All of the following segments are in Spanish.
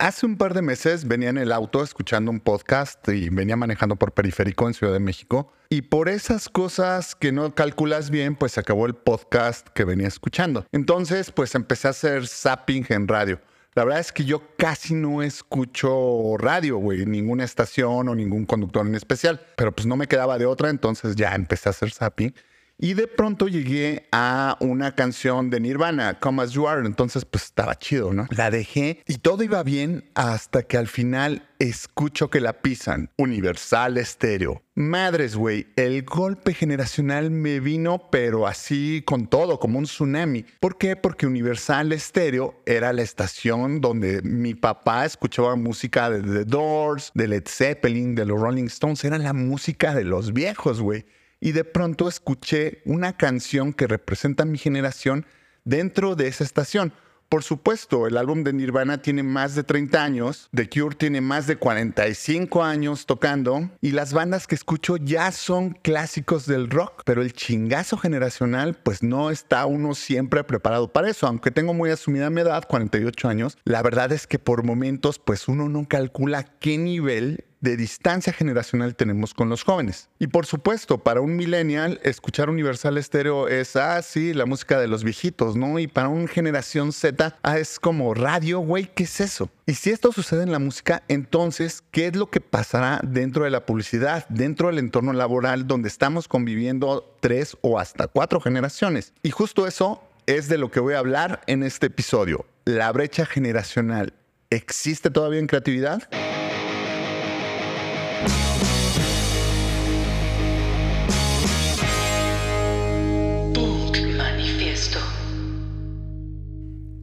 Hace un par de meses venía en el auto escuchando un podcast y venía manejando por periférico en Ciudad de México. Y por esas cosas que no calculas bien, pues se acabó el podcast que venía escuchando. Entonces, pues empecé a hacer zapping en radio. La verdad es que yo casi no escucho radio, güey, ninguna estación o ningún conductor en especial. Pero pues no me quedaba de otra, entonces ya empecé a hacer zapping. Y de pronto llegué a una canción de Nirvana, Come As You Are. Entonces, pues estaba chido, ¿no? La dejé y todo iba bien hasta que al final escucho que la pisan. Universal Estéreo. Madres, güey, el golpe generacional me vino, pero así con todo, como un tsunami. ¿Por qué? Porque Universal Estéreo era la estación donde mi papá escuchaba música de The Doors, de Led Zeppelin, de los Rolling Stones. Era la música de los viejos, güey y de pronto escuché una canción que representa mi generación dentro de esa estación. Por supuesto, el álbum de Nirvana tiene más de 30 años, The Cure tiene más de 45 años tocando y las bandas que escucho ya son clásicos del rock, pero el chingazo generacional pues no está uno siempre preparado para eso, aunque tengo muy asumida mi edad, 48 años, la verdad es que por momentos pues uno no calcula qué nivel de distancia generacional tenemos con los jóvenes. Y por supuesto, para un millennial, escuchar Universal Estéreo es, ah, sí, la música de los viejitos, ¿no? Y para una generación Z, ah, es como radio, güey, ¿qué es eso? Y si esto sucede en la música, entonces, ¿qué es lo que pasará dentro de la publicidad, dentro del entorno laboral donde estamos conviviendo tres o hasta cuatro generaciones? Y justo eso es de lo que voy a hablar en este episodio. La brecha generacional. ¿Existe todavía en creatividad?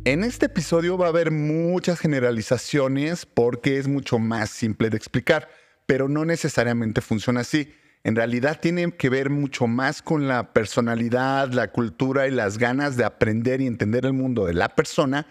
En este episodio va a haber muchas generalizaciones porque es mucho más simple de explicar, pero no necesariamente funciona así. En realidad tiene que ver mucho más con la personalidad, la cultura y las ganas de aprender y entender el mundo de la persona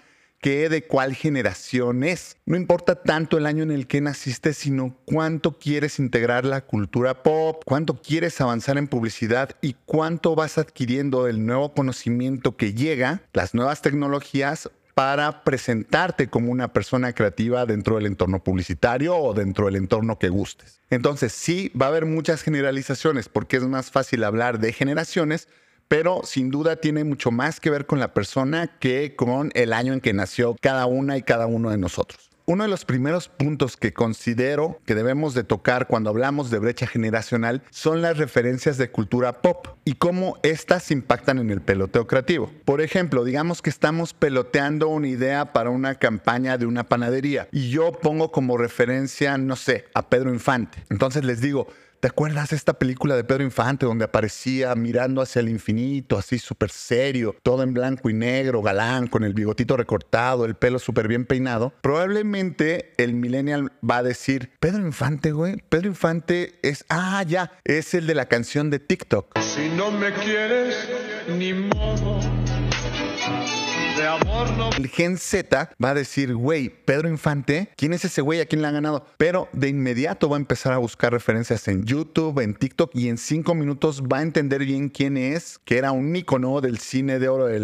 que de cuál generación es. No importa tanto el año en el que naciste, sino cuánto quieres integrar la cultura pop, cuánto quieres avanzar en publicidad y cuánto vas adquiriendo del nuevo conocimiento que llega, las nuevas tecnologías para presentarte como una persona creativa dentro del entorno publicitario o dentro del entorno que gustes. Entonces sí, va a haber muchas generalizaciones porque es más fácil hablar de generaciones, pero sin duda tiene mucho más que ver con la persona que con el año en que nació cada una y cada uno de nosotros. Uno de los primeros puntos que considero que debemos de tocar cuando hablamos de brecha generacional son las referencias de cultura pop y cómo éstas impactan en el peloteo creativo. Por ejemplo, digamos que estamos peloteando una idea para una campaña de una panadería y yo pongo como referencia, no sé, a Pedro Infante. Entonces les digo, ¿Te acuerdas esta película de Pedro Infante donde aparecía mirando hacia el infinito, así súper serio, todo en blanco y negro, galán, con el bigotito recortado, el pelo súper bien peinado? Probablemente el millennial va a decir, Pedro Infante, güey, Pedro Infante es, ah, ya, es el de la canción de TikTok. Si no me quieres, ni modo. El Gen Z va a decir, güey, Pedro Infante, ¿quién es ese güey? ¿A quién le ha ganado? Pero de inmediato va a empezar a buscar referencias en YouTube, en TikTok y en cinco minutos va a entender bien quién es, que era un ícono del cine de oro de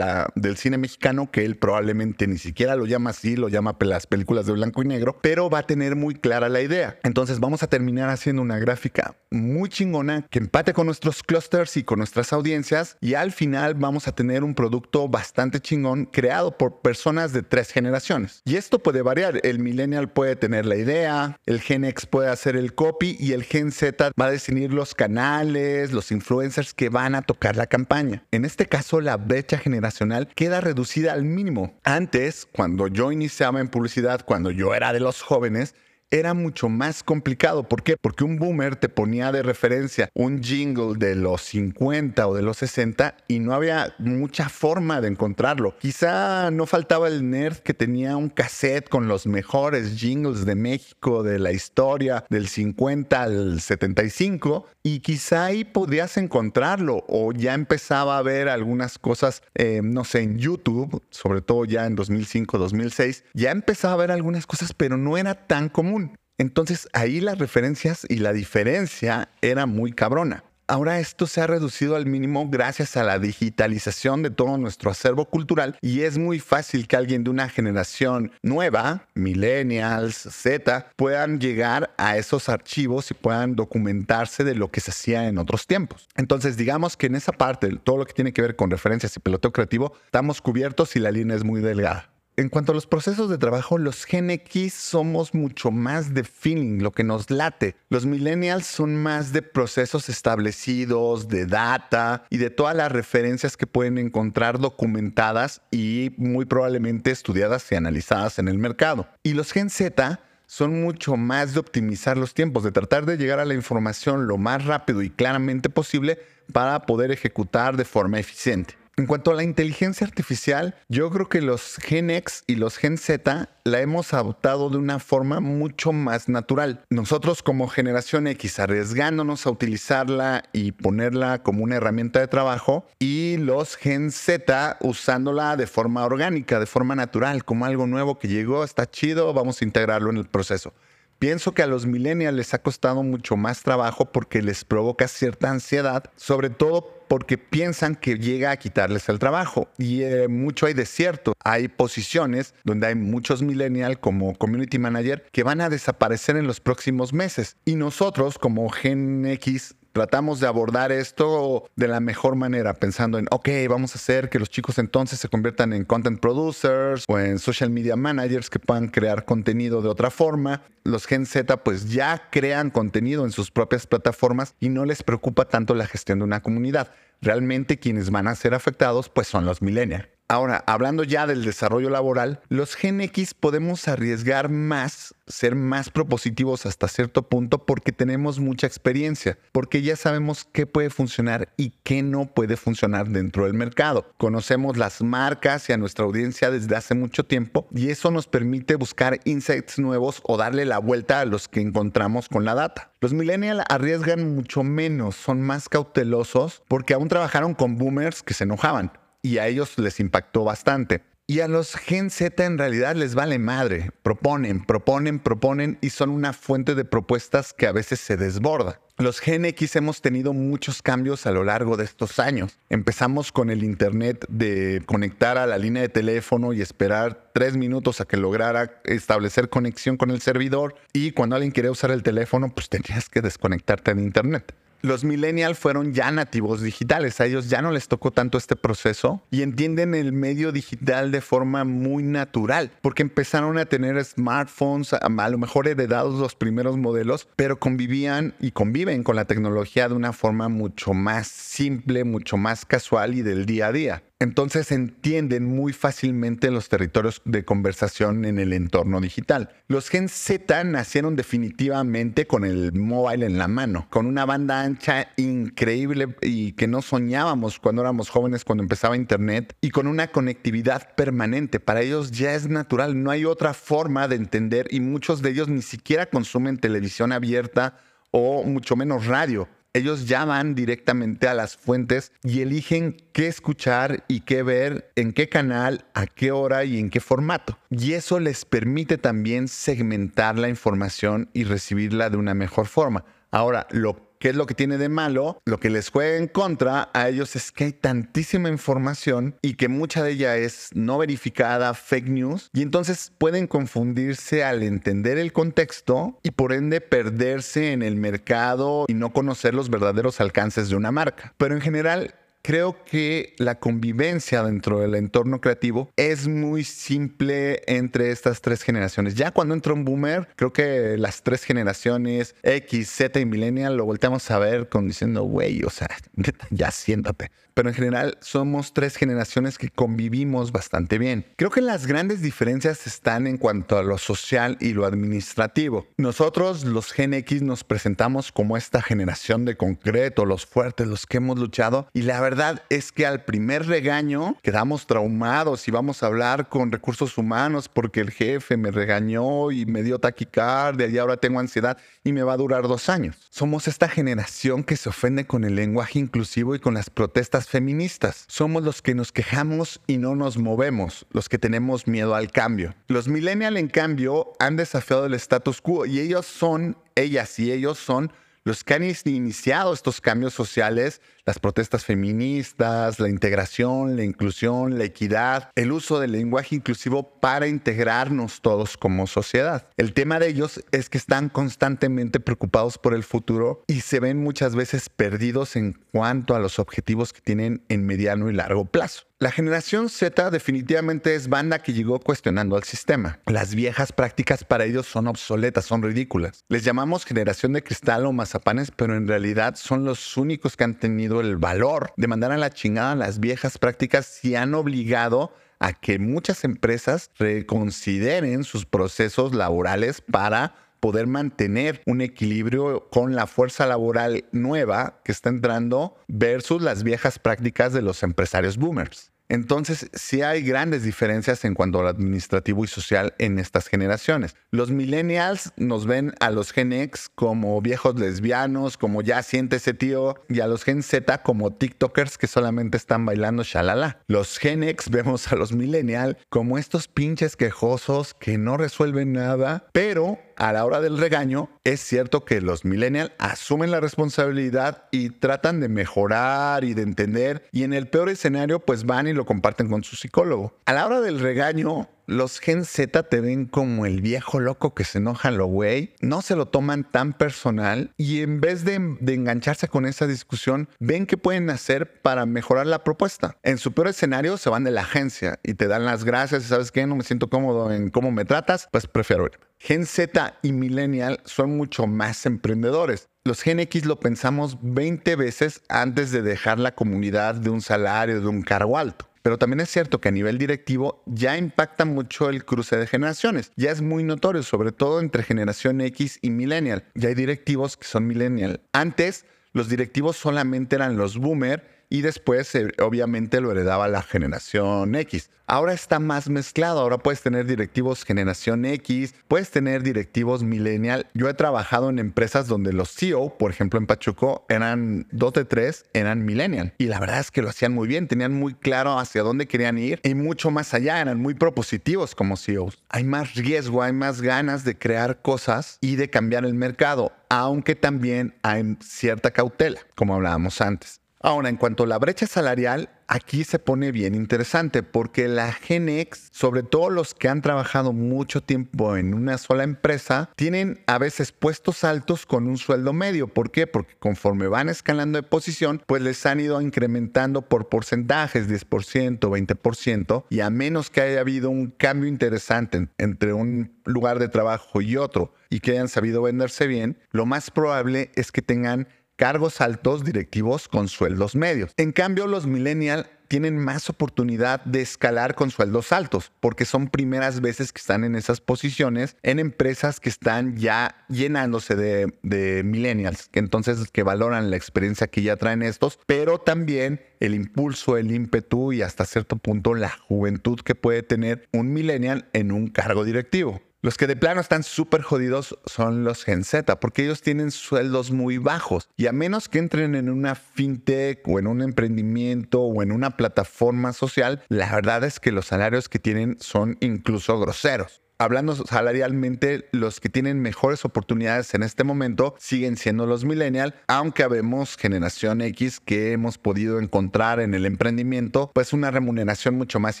del cine mexicano, que él probablemente ni siquiera lo llama así, lo llama las películas de blanco y negro, pero va a tener muy clara la idea. Entonces vamos a terminar haciendo una gráfica muy chingona que empate con nuestros clusters y con nuestras audiencias y al final vamos a tener un producto bastante chingón creado por personas de tres generaciones. Y esto puede variar. El millennial puede tener la idea, el Gen X puede hacer el copy y el Gen Z va a definir los canales, los influencers que van a tocar la campaña. En este caso, la brecha generacional queda reducida al mínimo. Antes, cuando yo iniciaba en publicidad, cuando yo era de los jóvenes, era mucho más complicado. ¿Por qué? Porque un boomer te ponía de referencia un jingle de los 50 o de los 60 y no había mucha forma de encontrarlo. Quizá no faltaba el nerd que tenía un cassette con los mejores jingles de México, de la historia, del 50 al 75, y quizá ahí podrías encontrarlo o ya empezaba a ver algunas cosas, eh, no sé, en YouTube, sobre todo ya en 2005, 2006, ya empezaba a ver algunas cosas, pero no era tan común. Entonces ahí las referencias y la diferencia era muy cabrona. Ahora esto se ha reducido al mínimo gracias a la digitalización de todo nuestro acervo cultural y es muy fácil que alguien de una generación nueva, millennials, Z, puedan llegar a esos archivos y puedan documentarse de lo que se hacía en otros tiempos. Entonces digamos que en esa parte, todo lo que tiene que ver con referencias y peloteo creativo, estamos cubiertos y la línea es muy delgada en cuanto a los procesos de trabajo, los Gen X somos mucho más de feeling, lo que nos late. Los millennials son más de procesos establecidos, de data y de todas las referencias que pueden encontrar documentadas y muy probablemente estudiadas y analizadas en el mercado. Y los Gen Z son mucho más de optimizar los tiempos, de tratar de llegar a la información lo más rápido y claramente posible para poder ejecutar de forma eficiente. En cuanto a la inteligencia artificial, yo creo que los Gen X y los Gen Z la hemos adoptado de una forma mucho más natural. Nosotros como generación X arriesgándonos a utilizarla y ponerla como una herramienta de trabajo y los Gen Z usándola de forma orgánica, de forma natural, como algo nuevo que llegó, está chido, vamos a integrarlo en el proceso. Pienso que a los millennials les ha costado mucho más trabajo porque les provoca cierta ansiedad, sobre todo porque piensan que llega a quitarles el trabajo. Y eh, mucho hay de cierto. Hay posiciones donde hay muchos millennials como community manager que van a desaparecer en los próximos meses. Y nosotros como Gen X tratamos de abordar esto de la mejor manera, pensando en, ok, vamos a hacer que los chicos entonces se conviertan en content producers o en social media managers que puedan crear contenido de otra forma. Los Gen Z pues ya crean contenido en sus propias plataformas y no les preocupa tanto la gestión de una comunidad. Realmente quienes van a ser afectados pues son los millennials. Ahora, hablando ya del desarrollo laboral, los Gen X podemos arriesgar más, ser más propositivos hasta cierto punto porque tenemos mucha experiencia, porque ya sabemos qué puede funcionar y qué no puede funcionar dentro del mercado. Conocemos las marcas y a nuestra audiencia desde hace mucho tiempo y eso nos permite buscar insights nuevos o darle la vuelta a los que encontramos con la data. Los millennials arriesgan mucho menos, son más cautelosos porque aún trabajaron con boomers que se enojaban y a ellos les impactó bastante. Y a los Gen Z en realidad les vale madre. Proponen, proponen, proponen y son una fuente de propuestas que a veces se desborda. Los Gen X hemos tenido muchos cambios a lo largo de estos años. Empezamos con el Internet de conectar a la línea de teléfono y esperar tres minutos a que lograra establecer conexión con el servidor. Y cuando alguien quería usar el teléfono, pues tenías que desconectarte de Internet los millennials fueron ya nativos digitales. A ellos ya no les tocó tanto este proceso y entienden el medio digital de forma muy natural, porque empezaron a tener smartphones, a, lo mejor heredados los primeros modelos, pero convivían y conviven con la tecnología de una forma mucho más simple, mucho más casual y del día a día. Entonces entienden muy fácilmente los territorios de conversación en el entorno digital. Los Gen Z nacieron definitivamente con el mobile en la mano, con una banda ancha increíble y que no soñábamos cuando éramos jóvenes, cuando empezaba Internet, y con una conectividad permanente. Para ellos ya es natural, no hay otra forma de entender y muchos de ellos ni siquiera consumen televisión abierta o mucho menos radio ellos ya van directamente a las fuentes y eligen qué escuchar y qué ver, en qué canal, a qué hora y en qué formato. Y eso les permite también segmentar la información y recibirla de una mejor forma. Ahora, lo ¿Qué es lo que tiene de malo? Lo que les juega en contra a ellos es que hay tantísima información y que mucha de ella es no verificada, fake news, y entonces pueden confundirse al entender el contexto y por ende perderse en el mercado y no conocer los verdaderos alcances de una marca. Pero en general, creo que la convivencia dentro del entorno creativo es muy simple entre estas tres generaciones. Ya cuando entra un boomer, creo que las tres generaciones X, Z y Millennial lo volteamos a ver con diciendo, güey, o sea, ya siéntate pero en general somos tres generaciones que convivimos bastante bien. Creo que las grandes diferencias están en cuanto a lo social y lo administrativo. Nosotros, los Gen X, nos presentamos como esta generación de concreto, los fuertes, los que hemos luchado, y la verdad es que al primer regaño quedamos traumados y vamos a hablar con recursos humanos porque el jefe me regañó y me dio taquicardia y ahora tengo ansiedad y me va a durar dos años. Somos esta generación que se ofende con el lenguaje inclusivo y con las protestas feministas. Somos los que nos quejamos y no nos movemos, los que tenemos miedo al cambio. Los millennials, en cambio, han desafiado el status quo y ellos son, ellas y ellos son los que han iniciado estos cambios sociales, las protestas feministas, la integración, la inclusión, la equidad, el uso del lenguaje inclusivo para integrarnos todos como sociedad. El tema de ellos es que están constantemente preocupados por el futuro y se ven muchas veces perdidos en cuanto a los objetivos que tienen en mediano y largo plazo. La generación Z definitivamente es banda que llegó cuestionando al sistema. Las viejas prácticas para ellos son obsoletas, son ridículas. Les llamamos generación de cristal o mazapanes, pero en realidad son los únicos que han tenido el valor de mandar a la chingada las viejas prácticas y han obligado a que muchas empresas reconsideren sus procesos laborales para poder mantener un equilibrio con la fuerza laboral nueva que está entrando versus las viejas prácticas de los empresarios boomers. Entonces, sí hay grandes diferencias en cuanto al administrativo y social en estas generaciones. Los millennials nos ven a los Gen X como viejos lesbianos, como ya siente ese tío, y a los Gen Z como TikTokers que solamente están bailando shalala. Los Gen X vemos a los millennials como estos pinches quejosos que no resuelven nada, pero a la hora del regaño, es cierto que los millennials asumen la responsabilidad y tratan de mejorar y de entender y en el peor escenario pues van y lo comparten con su psicólogo. A la hora del regaño, los Gen Z te ven como el viejo loco que se enoja lo güey, no se lo toman tan personal y en vez de, engancharse con esa discusión, ven qué pueden hacer para mejorar la propuesta. En su peor escenario se van de la agencia y te dan las gracias y sabes que no me siento cómodo en cómo me tratas, pues prefiero ir. Gen Z y Millennial son mucho más emprendedores. Los Gen X lo pensamos 20 veces antes de dejar la comunidad de un salario, de un cargo alto. Pero también es cierto que a nivel directivo ya impacta mucho el cruce de generaciones. Ya es muy notorio, sobre todo entre generación X y millennial. Ya hay directivos que son millennial. Antes, los directivos solamente eran los boomer y después eh, obviamente lo heredaba la generación X. Ahora está más mezclado, ahora puedes tener directivos generación X, puedes tener directivos millennial. Yo he trabajado en empresas donde los CEO, por ejemplo en Pachuco, eran dos de tres, eran millennial. Y la verdad es que lo hacían muy bien, tenían muy claro hacia dónde querían ir y mucho más allá, eran muy propositivos como CEOs. Hay más riesgo, hay más ganas de crear cosas y de cambiar el mercado, aunque también hay cierta cautela, como hablábamos antes. Ahora, en cuanto a la brecha salarial, aquí se pone bien interesante porque la Gen X, sobre todo los que han trabajado mucho tiempo en una sola empresa, tienen a veces puestos altos con un sueldo medio. ¿Por qué? Porque conforme van escalando de posición, pues les han ido incrementando por porcentajes, 10%, 20%, y a menos que haya habido un cambio interesante entre un lugar de trabajo y otro y que hayan sabido venderse bien, lo más probable es que tengan cargos altos directivos con sueldos medios. En cambio, los millennials tienen más oportunidad de escalar con sueldos altos, porque son primeras veces que están en esas posiciones en empresas que están ya llenándose de, millennials, entonces que valoran la experiencia que ya traen estos, pero también el impulso, el ímpetu y hasta cierto punto la juventud que puede tener un millennial en un cargo directivo. Los que de plano están súper jodidos son los Gen Z, porque ellos tienen sueldos muy bajos. Y a menos que entren en una fintech o en un emprendimiento o en una plataforma social, la verdad es que los salarios que tienen son incluso groseros hablando salarialmente, los que tienen mejores oportunidades en este momento siguen siendo los millennials, aunque habemos generación X que hemos podido encontrar en el emprendimiento, pues una remuneración mucho más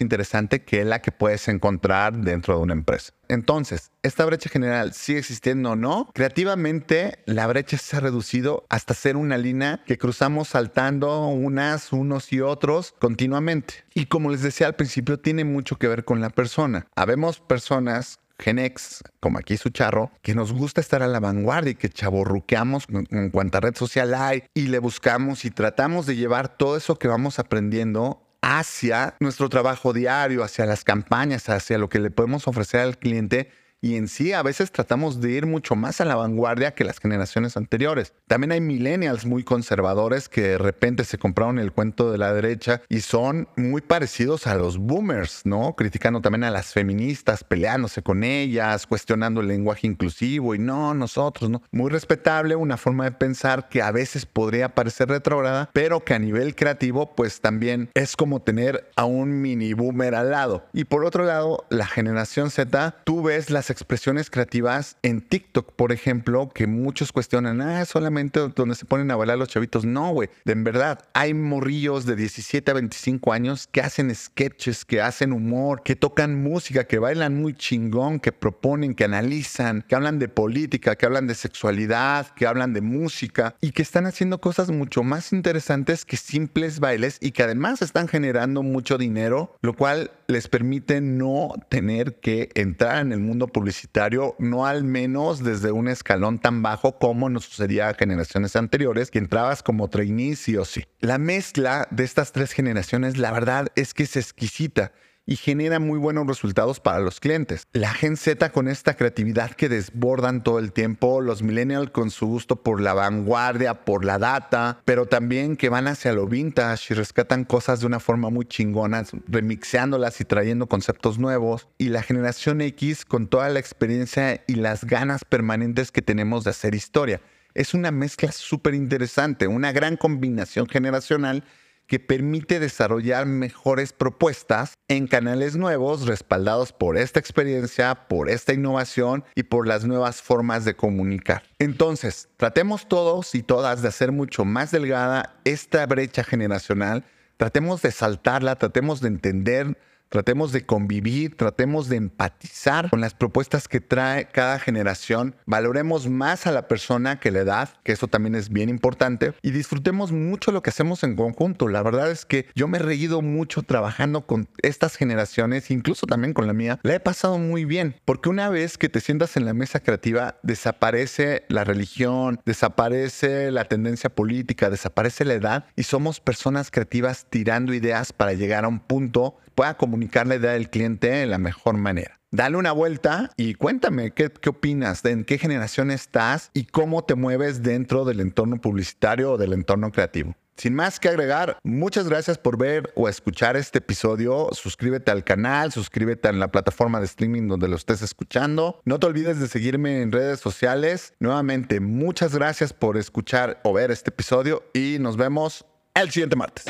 interesante que la que puedes encontrar dentro de una empresa. Entonces, ¿esta brecha general sigue existiendo o no? Creativamente, la brecha se ha reducido hasta ser una línea que cruzamos saltando unas, unos y otros continuamente. Y como les decía al principio, tiene mucho que ver con la persona. Habemos personas Genex, como aquí su charro, que nos gusta estar a la vanguardia y que chaborruqueamos en cuanta red social hay y le buscamos y tratamos de llevar todo eso que vamos aprendiendo hacia nuestro trabajo diario, hacia las campañas, hacia lo que le podemos ofrecer al cliente y en sí a veces tratamos de ir mucho más a la vanguardia que las generaciones anteriores. También hay millennials muy conservadores que de repente se compraron el cuento de la derecha y son muy parecidos a los boomers, ¿no? Criticando también a las feministas, peleándose con ellas, cuestionando el lenguaje inclusivo y no, nosotros, ¿no? Muy respetable, una forma de pensar que a veces podría parecer retrógrada, pero que a nivel creativo pues también es como tener a un mini boomer al lado. Y por otro lado, la generación Z, tú ves las expresiones creativas en TikTok, por ejemplo, que muchos cuestionan, ah, solamente donde se ponen a bailar los chavitos. No, güey, en verdad, hay morrillos de 17 a 25 años que hacen sketches, que hacen humor, que tocan música, que bailan muy chingón, que proponen, que analizan, que hablan de política, que hablan de sexualidad, que hablan de música y que están haciendo cosas mucho más interesantes que simples bailes y que además están generando mucho dinero, lo cual les permite no tener que entrar en el mundo publicitario, no al menos desde un escalón tan bajo como nos sucedía a generaciones anteriores, que entrabas como trainee sí o sí. La mezcla de estas tres generaciones, la verdad es que es exquisita y genera muy buenos resultados para los clientes. La Gen Z con esta creatividad que desbordan todo el tiempo, los millennials con su gusto por la vanguardia, por la data, pero también que van hacia lo vintage y rescatan cosas de una forma muy chingona, remixeándolas y trayendo conceptos nuevos. Y la generación X con toda la experiencia y las ganas permanentes que tenemos de hacer historia. Es una mezcla súper interesante, una gran combinación generacional que permite desarrollar mejores propuestas en canales nuevos respaldados por esta experiencia, por esta innovación y por las nuevas formas de comunicar. Entonces, tratemos todos y todas de hacer mucho más delgada esta brecha generacional, tratemos de saltarla, tratemos de entender Tratemos de convivir, tratemos de empatizar con las propuestas que trae cada generación. Valoremos más a la persona que la edad, que eso también es bien importante, y disfrutemos mucho lo que hacemos en conjunto. La verdad es que yo me he reído mucho trabajando con estas generaciones, incluso también con la mía. La he pasado muy bien, porque una vez que te sientas en la mesa creativa, desaparece la religión, desaparece la tendencia política, desaparece la edad y somos personas creativas tirando ideas para llegar a un punto pueda comunicar la idea del cliente de la mejor manera. Dale una vuelta y cuéntame qué, qué opinas, en qué generación estás y cómo te mueves dentro del entorno publicitario o del entorno creativo. Sin más que agregar, muchas gracias por ver o escuchar este episodio. Suscríbete al canal, suscríbete en la plataforma de streaming donde lo estés escuchando. No te olvides de seguirme en redes sociales. Nuevamente, muchas gracias por escuchar o ver este episodio y nos vemos el siguiente martes.